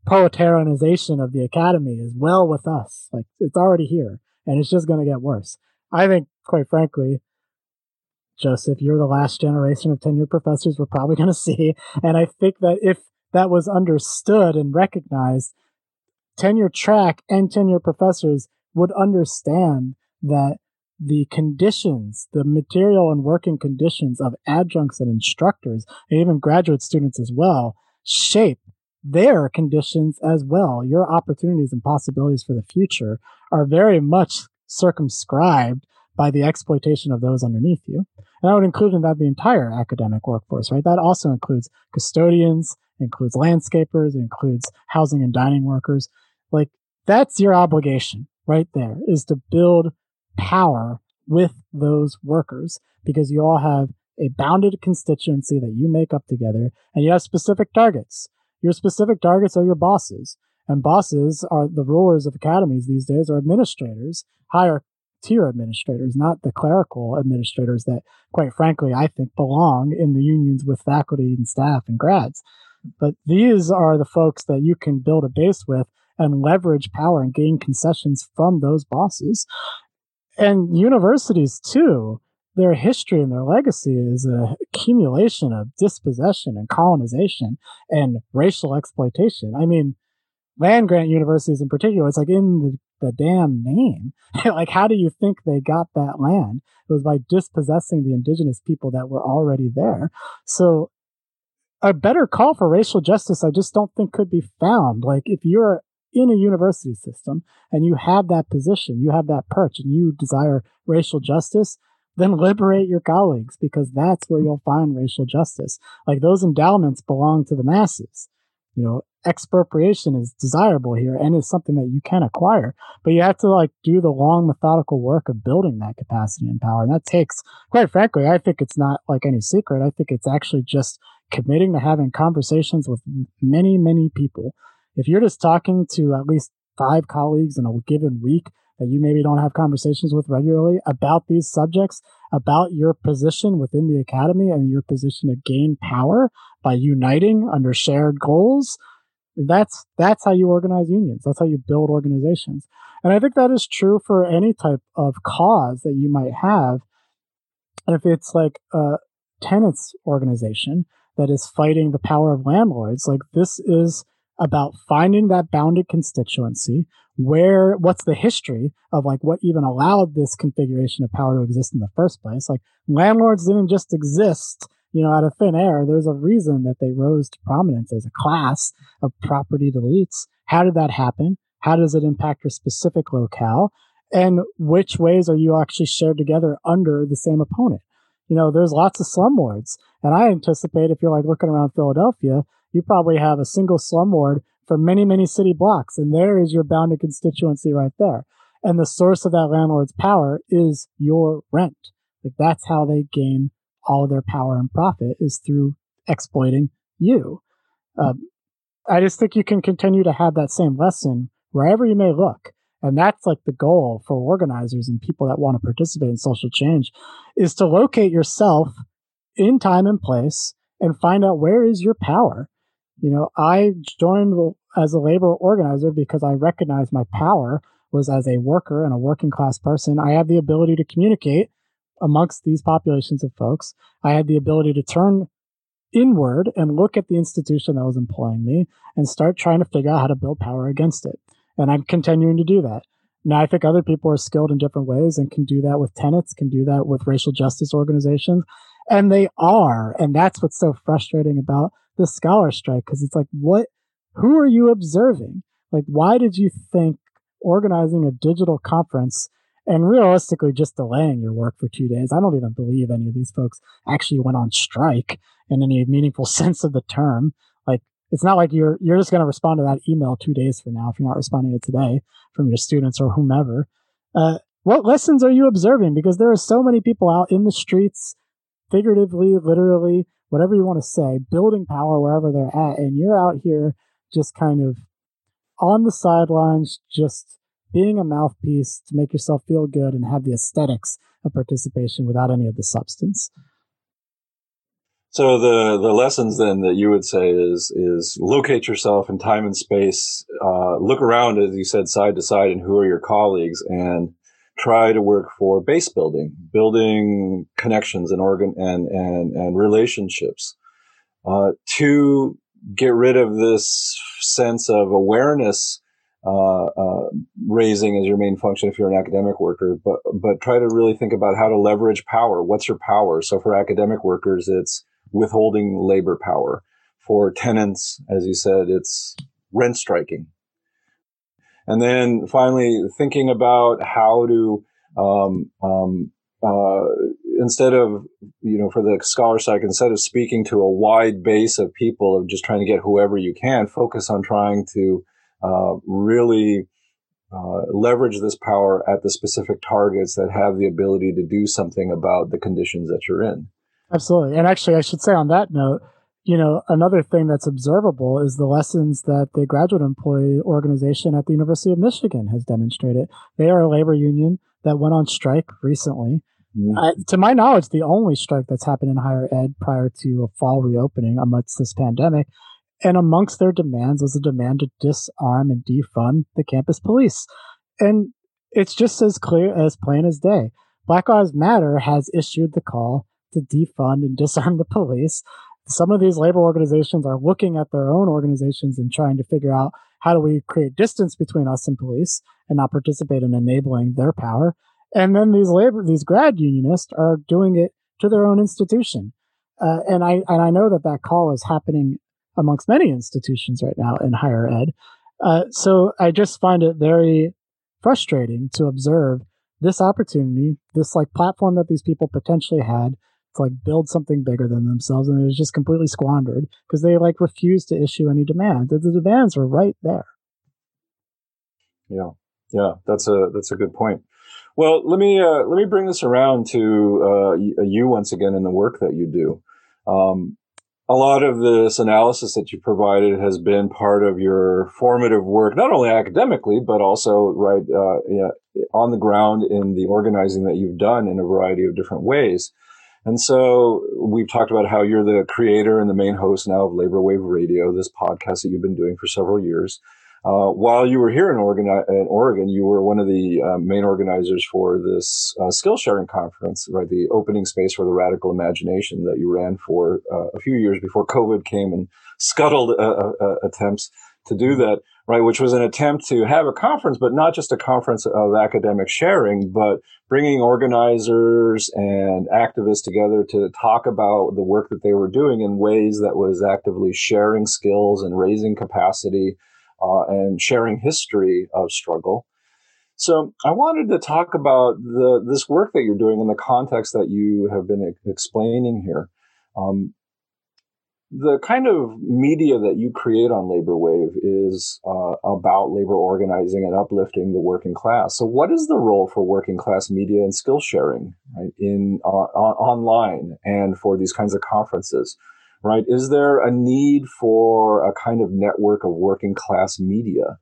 proletarianization of the academy is well with us. Like it's already here and it's just going to get worse. I think quite frankly, Joseph, you're the last generation of tenured professors we're probably going to see. And I think that if that was understood and recognized, tenure track and tenure professors would understand that the conditions, the material and working conditions of adjuncts and instructors, and even graduate students as well, shape their conditions as well. Your opportunities and possibilities for the future are very much circumscribed by the exploitation of those underneath you. And I would include in that the entire academic workforce, right? That also includes custodians, includes landscapers, includes housing and dining workers. Like that's your obligation right there is to build power with those workers because you all have a bounded constituency that you make up together and you have specific targets. Your specific targets are your bosses. And bosses are the rulers of academies these days are administrators, higher tier administrators, not the clerical administrators that, quite frankly, I think belong in the unions with faculty and staff and grads. But these are the folks that you can build a base with and leverage power and gain concessions from those bosses. And universities, too, their history and their legacy is an accumulation of dispossession and colonization and racial exploitation. I mean, land grant universities in particular, it's like in the, the damn name. like, how do you think they got that land? It was by dispossessing the indigenous people that were already there. So, a better call for racial justice, I just don't think could be found. Like, if you're in a university system and you have that position, you have that perch, and you desire racial justice, then liberate your colleagues because that's where you'll find racial justice. Like those endowments belong to the masses. You know, expropriation is desirable here and is something that you can acquire, but you have to like do the long methodical work of building that capacity and power. And that takes, quite frankly, I think it's not like any secret. I think it's actually just committing to having conversations with many, many people. If you're just talking to at least five colleagues in a given week that you maybe don't have conversations with regularly about these subjects, about your position within the academy and your position to gain power by uniting under shared goals. That's that's how you organize unions. That's how you build organizations. And I think that is true for any type of cause that you might have. If it's like a tenants organization that is fighting the power of landlords, like this is about finding that bounded constituency where what's the history of like what even allowed this configuration of power to exist in the first place? Like landlords didn't just exist you know out of thin air. There's a reason that they rose to prominence as a class of property elites. How did that happen? How does it impact your specific locale? And which ways are you actually shared together under the same opponent? You know there's lots of slumlords. And i anticipate if you're like looking around philadelphia you probably have a single slumlord for many, many city blocks. And there is your bounded constituency right there. And the source of that landlord's power is your rent. Like that's how they gain all of their power and profit is through exploiting you. Um, I just think you can continue to have that same lesson wherever you may look. And that's like the goal for organizers and people that want to participate in social change is to locate yourself in time and place and find out where is your power you know, I joined as a labor organizer because I recognized my power was as a worker and a working class person. I have the ability to communicate amongst these populations of folks. I had the ability to turn inward and look at the institution that was employing me and start trying to figure out how to build power against it. And I'm continuing to do that. Now, I think other people are skilled in different ways and can do that with tenants, can do that with racial justice organizations. And they are. And that's what's so frustrating about the scholar strike because it's like, what, who are you observing? Like, why did you think organizing a digital conference and realistically just delaying your work for two days? I don't even believe any of these folks actually went on strike in any meaningful sense of the term. Like, it's not like you're you're just going to respond to that email two days from now if you're not responding to today from your students or whomever. Uh, what lessons are you observing? Because there are so many people out in the streets, figuratively, literally, whatever you want to say, building power wherever they're at. And you're out here just kind of on the sidelines, just being a mouthpiece to make yourself feel good and have the aesthetics of participation without any of the substance. So the the lessons then that you would say is is locate yourself in time and space, uh, look around as you said side to side, and who are your colleagues, and try to work for base building, building connections and organ and and and relationships. Uh, to get rid of this sense of awareness uh, uh, raising as your main function if you're an academic worker, but but try to really think about how to leverage power. What's your power? So for academic workers, it's withholding labor power. For tenants, as you said, it's rent striking. And then finally, thinking about how to, um, um, uh, instead of, you know, for the scholar side, instead of speaking to a wide base of people of just trying to get whoever you can, focus on trying to uh, really uh, leverage this power at the specific targets that have the ability to do something about the conditions that you're in. Absolutely. And actually, I should say on that note, you know, another thing that's observable is the lessons that the graduate employee organization at the University of Michigan has demonstrated. They are a labor union that went on strike recently. Mm-hmm. Uh, to my knowledge, the only strike that's happened in higher ed prior to a fall reopening amidst this pandemic. And amongst their demands was a demand to disarm and defund the campus police. And it's just as clear as plain as day. Black Lives Matter has issued the call to defund and disarm the police. Some of these labor organizations are looking at their own organizations and trying to figure out how do we create distance between us and police and not participate in enabling their power. And then these labor, these grad unionists are doing it to their own institution. Uh, and I and I know that that call is happening amongst many institutions right now in higher ed. Uh, so I just find it very frustrating to observe this opportunity, this like platform that these people potentially had to like build something bigger than themselves, and it was just completely squandered because they like refused to issue any demands. The, the demands were right there. Yeah, yeah, that's a that's a good point. Well, let me uh, let me bring this around to uh, you once again in the work that you do. Um, a lot of this analysis that you provided has been part of your formative work, not only academically but also right uh, yeah, on the ground in the organizing that you've done in a variety of different ways. And so we've talked about how you're the creator and the main host now of Labor Wave Radio, this podcast that you've been doing for several years. Uh, while you were here in Oregon, in Oregon, you were one of the uh, main organizers for this uh, skill sharing conference, right? The opening space for the radical imagination that you ran for uh, a few years before COVID came and scuttled uh, uh, attempts to do that, right? Which was an attempt to have a conference, but not just a conference of academic sharing, but bringing organizers and activists together to talk about the work that they were doing in ways that was actively sharing skills and raising capacity uh, and sharing history of struggle. So I wanted to talk about the this work that you're doing in the context that you have been explaining here. Um, the kind of media that you create on Labor Wave is uh, about labor organizing and uplifting the working class. So, what is the role for working class media and skill sharing right, in uh, online and for these kinds of conferences? right? Is there a need for a kind of network of working class media?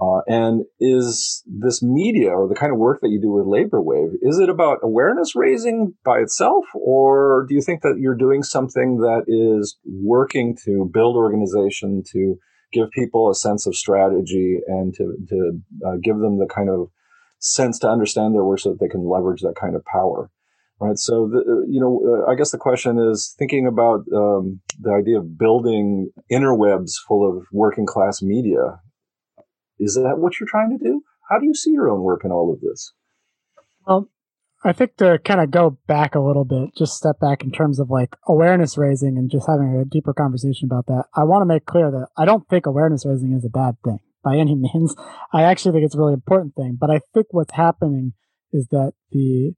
Uh, and is this media or the kind of work that you do with Labor Wave, is it about awareness raising by itself? Or do you think that you're doing something that is working to build organization, to give people a sense of strategy and to, to uh, give them the kind of sense to understand their work so that they can leverage that kind of power? right? So, the, you know, uh, I guess the question is thinking about um, the idea of building interwebs full of working class media. Is that what you're trying to do? How do you see your own work in all of this? Well, I think to kind of go back a little bit, just step back in terms of like awareness raising and just having a deeper conversation about that. I want to make clear that I don't think awareness raising is a bad thing by any means. I actually think it's a really important thing. But I think what's happening is that the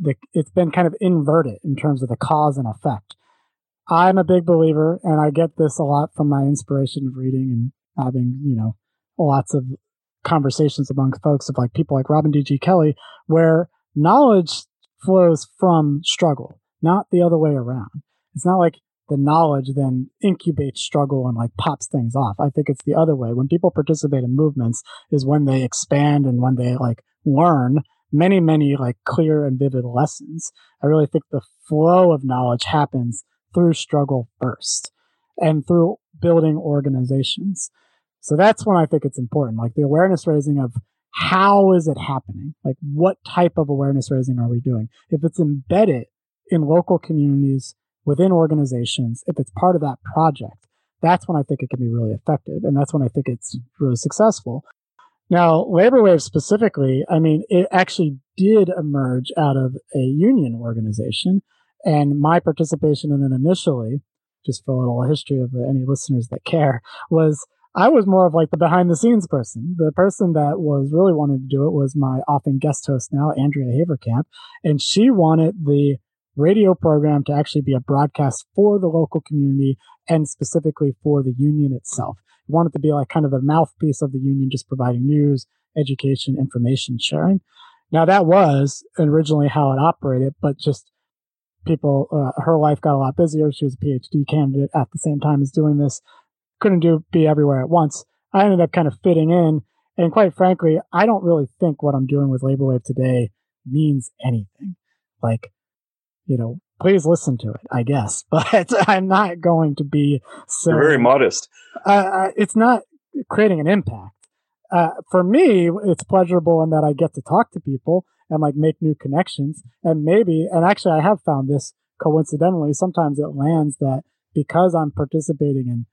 the it's been kind of inverted in terms of the cause and effect. I'm a big believer, and I get this a lot from my inspiration of reading and having, you know, lots of conversations among folks of like people like Robin D.G. Kelley, where knowledge flows from struggle, not the other way around. It's not like the knowledge then incubates struggle and like pops things off. I think it's the other way. When people participate in movements is when they expand and when they like learn many, many like clear and vivid lessons. I really think the flow of knowledge happens through struggle first and through building organizations. So that's when I think it's important, like the awareness raising of how is it happening? Like what type of awareness raising are we doing? If it's embedded in local communities, within organizations, if it's part of that project, that's when I think it can be really effective. And that's when I think it's really successful. Now, Labor Wave specifically, I mean, it actually did emerge out of a union organization. And my participation in it initially, just for a little history of any listeners that care, was I was more of like the behind the scenes person. The person that was really wanting to do it was my often guest host now, Andrea Haverkamp. And she wanted the radio program to actually be a broadcast for the local community and specifically for the union itself wanted to be like kind of the mouthpiece of the union, just providing news, education, information sharing. Now that was originally how it operated, but just people, uh, her life got a lot busier. She was a PhD candidate at the same time as doing this. Couldn't do be everywhere at once. I ended up kind of fitting in. And quite frankly, I don't really think what I'm doing with Labor Wave today means anything. Like, you know, please listen to it, I guess, but I'm not going to be so You're very modest. Uh, it's not creating an impact. Uh, for me, it's pleasurable in that I get to talk to people and like make new connections. And maybe, and actually, I have found this coincidentally. Sometimes it lands that because I'm participating in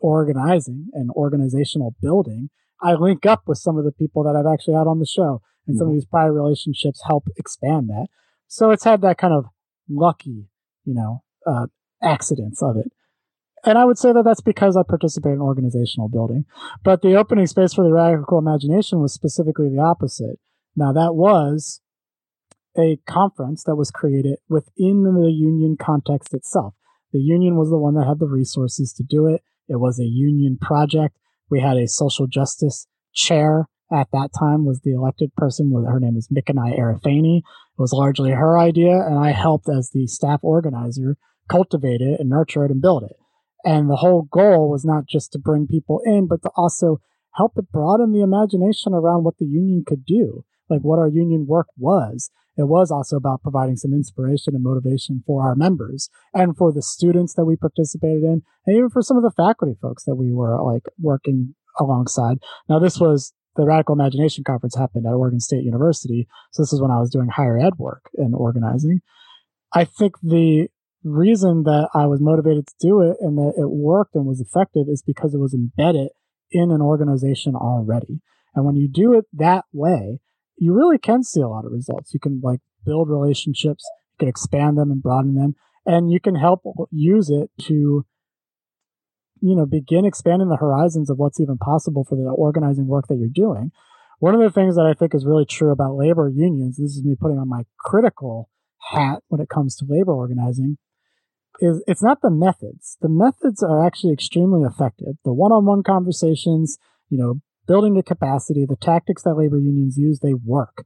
organizing and organizational building, I link up with some of the people that I've actually had on the show, and mm-hmm. some of mm-hmm. these prior relationships help expand that. So it's had that kind of lucky, you know, uh, accidents of it. And I would say that that's because I participate in organizational building. But the opening space for the radical imagination was specifically the opposite. Now, that was a conference that was created within the union context itself. The union was the one that had the resources to do it. It was a union project. We had a social justice chair at that time was the elected person. Her name is Mikanai Arafani. It was largely her idea, and I helped as the staff organizer cultivate it and nurture it and build it. And the whole goal was not just to bring people in, but to also help it broaden the imagination around what the union could do, like what our union work was. It was also about providing some inspiration and motivation for our members and for the students that we participated in, and even for some of the faculty folks that we were like working alongside. Now, this was the Radical Imagination Conference happened at Oregon State University. So this is when I was doing higher ed work and organizing. I think the reason that I was motivated to do it and that it worked and was effective is because it was embedded in an organization already. And when you do it that way, you really can see a lot of results. You can like build relationships, you can expand them and broaden them, and you can help use it to you know begin expanding the horizons of what's even possible for the organizing work that you're doing. One of the things that I think is really true about labor unions, this is me putting on my critical hat when it comes to labor organizing, is it's not the methods. The methods are actually extremely effective. The one-on-one conversations, you know, building the capacity, the tactics that labor unions use, they work.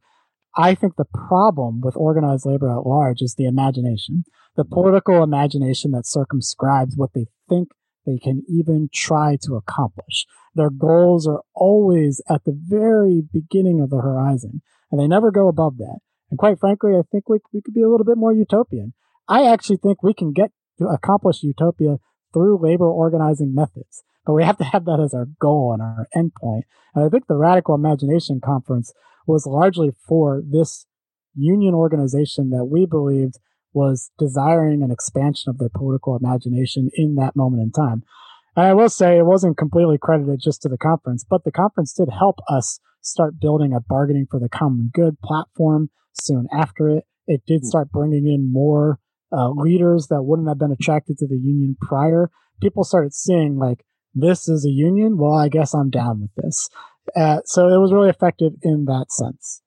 I think the problem with organized labor at large is the imagination, the political imagination that circumscribes what they think they can even try to accomplish. Their goals are always at the very beginning of the horizon, and they never go above that. And quite frankly, I think we, we could be a little bit more utopian. I actually think we can get to accomplish utopia through labor organizing methods. But we have to have that as our goal and our endpoint. And I think the Radical Imagination Conference was largely for this union organization that we believed was desiring an expansion of their political imagination in that moment in time. And I will say it wasn't completely credited just to the conference, but the conference did help us start building a bargaining for the common good platform soon after it. It did hmm. start bringing in more uh, leaders that wouldn't have been attracted to the union prior. People started seeing like, this is a union. Well, I guess I'm down with this. Uh, so it was really effective in that sense.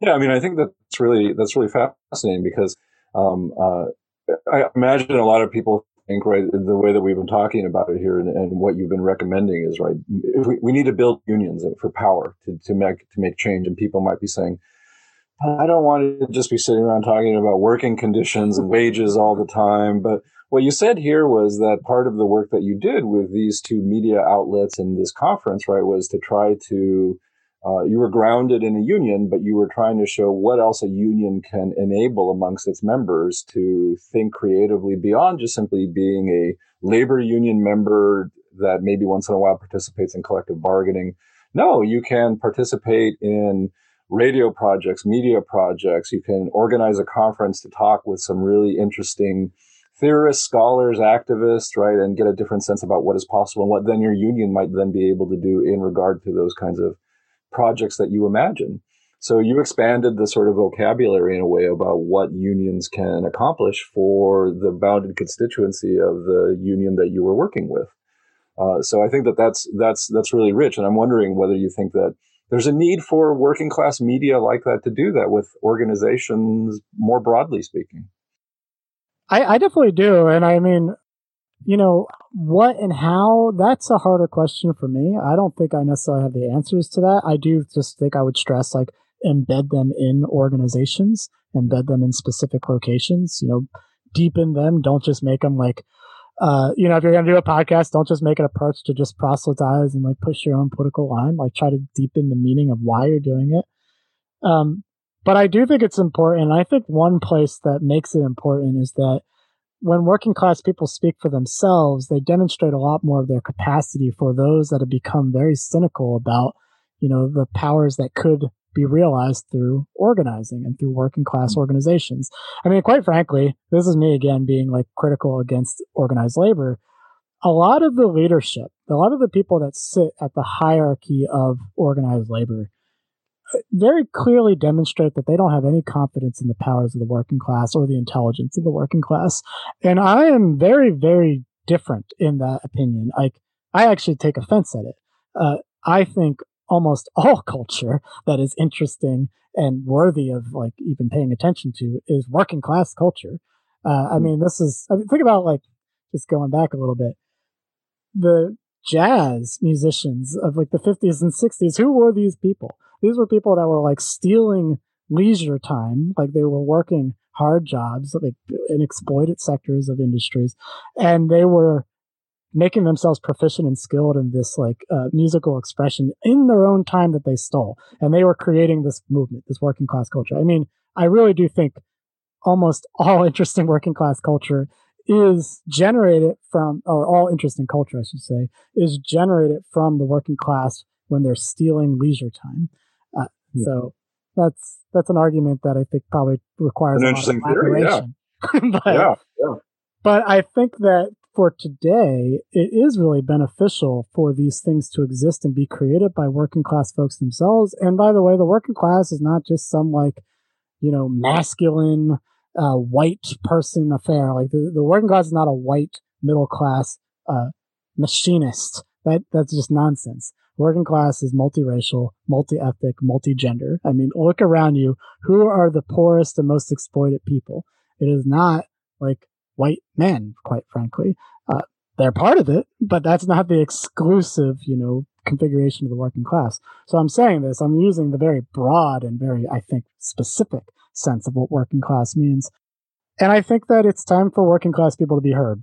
Yeah, I mean, I think that's really that's really fascinating because um, uh, I imagine a lot of people think right the way that we've been talking about it here and, and what you've been recommending is right. We, we, need to build unions for power to, to make to make change, and people might be saying, I don't want to just be sitting around talking about working conditions and wages all the time. But what you said here was that part of the work that you did with these two media outlets and this conference, right, was to try to, uh, you were grounded in a union, but you were trying to show what else a union can enable amongst its members to think creatively beyond just simply being a labor union member that maybe once in a while participates in collective bargaining. No, you can participate in radio projects, media projects. You can organize a conference to talk with some really interesting theorists, scholars, activists, right, and get a different sense about what is possible and what then your union might then be able to do in regard to those kinds of projects that you imagine. So you expanded the sort of vocabulary in a way about what unions can accomplish for the bounded constituency of the union that you were working with. Uh, so I think that that's that's that's really rich, and I'm wondering whether you think that there's a need for working class media like that to do that with organizations more broadly speaking. I, I definitely do. And I mean, you know, what and how, that's a harder question for me. I don't think I necessarily have the answers to that. I do just think I would stress like embed them in organizations, embed them in specific locations, you know, deepen them. Don't just make them like, uh, you know, if you're going to do a podcast, don't just make it a perch to just proselytize and like push your own political line. Like try to deepen the meaning of why you're doing it. Um, but I do think it's important. I think one place that makes it important is that when working class people speak for themselves, they demonstrate a lot more of their capacity for those that have become very cynical about, you know, the powers that could be realized through organizing and through working class mm-hmm. organizations. I mean, quite frankly, this is me again being like critical against organized labor. A lot of the leadership, a lot of the people that sit at the hierarchy of organized labor very clearly demonstrate that they don't have any confidence in the powers of the working class or the intelligence of the working class. And I am very, very different in that opinion. I, I actually take offense at it. Uh, I think almost all culture that is interesting and worthy of like even paying attention to is working class culture. Uh, I hmm. mean, this is, I mean, think about like just going back a little bit. The jazz musicians of like the 50s and 60s, who were these people? These were people that were like stealing leisure time, like they were working hard jobs like in exploited sectors of industries, and they were making themselves proficient and skilled in this like uh, musical expression in their own time that they stole, and they were creating this movement, this working class culture. I mean, I really do think almost all interesting working class culture is generated from, or all interesting culture, I should say, is generated from the working class when they're stealing leisure time. Yeah. So that's that's an argument that I think probably requires an interesting theory. Yeah. but, yeah, yeah. But I think that for today, it is really beneficial for these things to exist and be created by working class folks themselves. And by the way, the working class is not just some like, you know, masculine uh, white person affair. Like the, the working class is not a white middle class uh, machinist. That that's just nonsense. Working class is multiracial, multi-ethnic, multi-gender. I mean, look around you. Who are the poorest and most exploited people? It is not like white men, quite frankly. Uh, they're part of it, but that's not the exclusive, you know, configuration of the working class. So I'm saying this, I'm using the very broad and very, I think, specific sense of what working class means. And I think that it's time for working class people to be heard.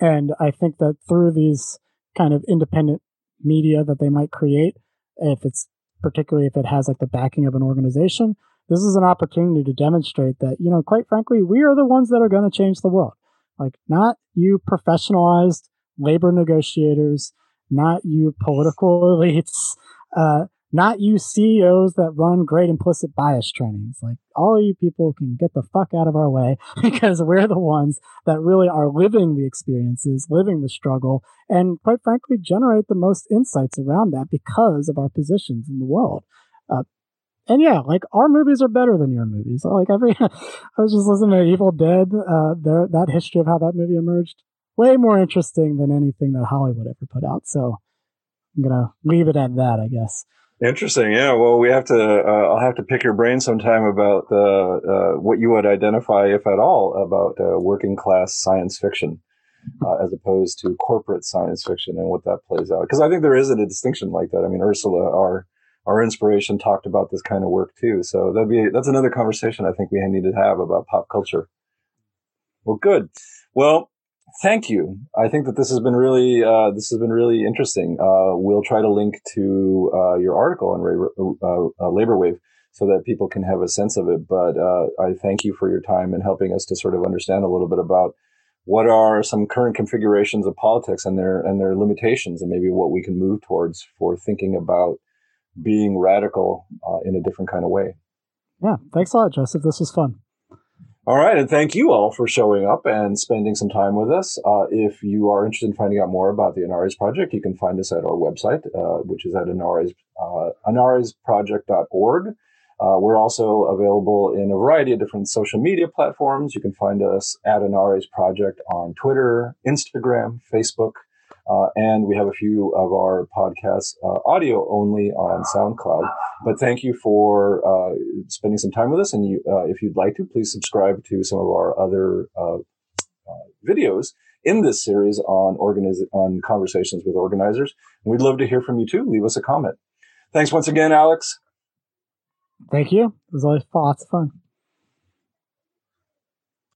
And I think that through these kind of independent media that they might create, if it's particularly if it has like the backing of an organization, this is an opportunity to demonstrate that, you know, quite frankly, we are the ones that are going to change the world. Like, not you professionalized labor negotiators, not you political elites, uh, not you CEOs that run great implicit bias trainings. Like all you people can get the fuck out of our way because we're the ones that really are living the experiences, living the struggle, and quite frankly, generate the most insights around that because of our positions in the world. Uh, and yeah, like our movies are better than your movies. Like every, I was just listening to Evil Dead, uh, there, that history of how that movie emerged, way more interesting than anything that Hollywood ever put out. So I'm gonna leave it at that, I guess. Interesting. Yeah. Well, we have to. Uh, I'll have to pick your brain sometime about the uh, what you would identify, if at all, about uh, working class science fiction uh, as opposed to corporate science fiction and what that plays out. Because I think there is a distinction like that. I mean, Ursula, our our inspiration, talked about this kind of work too. So that'd be that's another conversation I think we need to have about pop culture. Well, good. Well, thank you. I think that this has been really uh, this has been really interesting. Uh, we'll try to link to uh, your article on uh, uh, labor wave so that people can have a sense of it. But uh, I thank you for your time and helping us to sort of understand a little bit about what are some current configurations of politics and their and their limitations, and maybe what we can move towards for thinking about being radical in a different kind of way. Yeah, thanks a lot, Joseph. This was fun. All right, and thank you all for showing up and spending some time with us. Uh, if you are interested in finding out more about the Anarres Project, you can find us at our website, uh, which is at Anarres, uh, anarresproject.org. Uh, we're also available in a variety of different social media platforms. You can find us at Anarres Project on Twitter, Instagram, Facebook, uh, and we have a few of our podcasts uh, audio only on SoundCloud. But thank you for uh, spending some time with us. And you, uh, if you'd like to, please subscribe to some of our other uh, uh, videos in this series on organiz- on conversations with organizers. And we'd love to hear from you too. Leave us a comment. Thanks once again, Alex. Thank you. It was always lots of fun.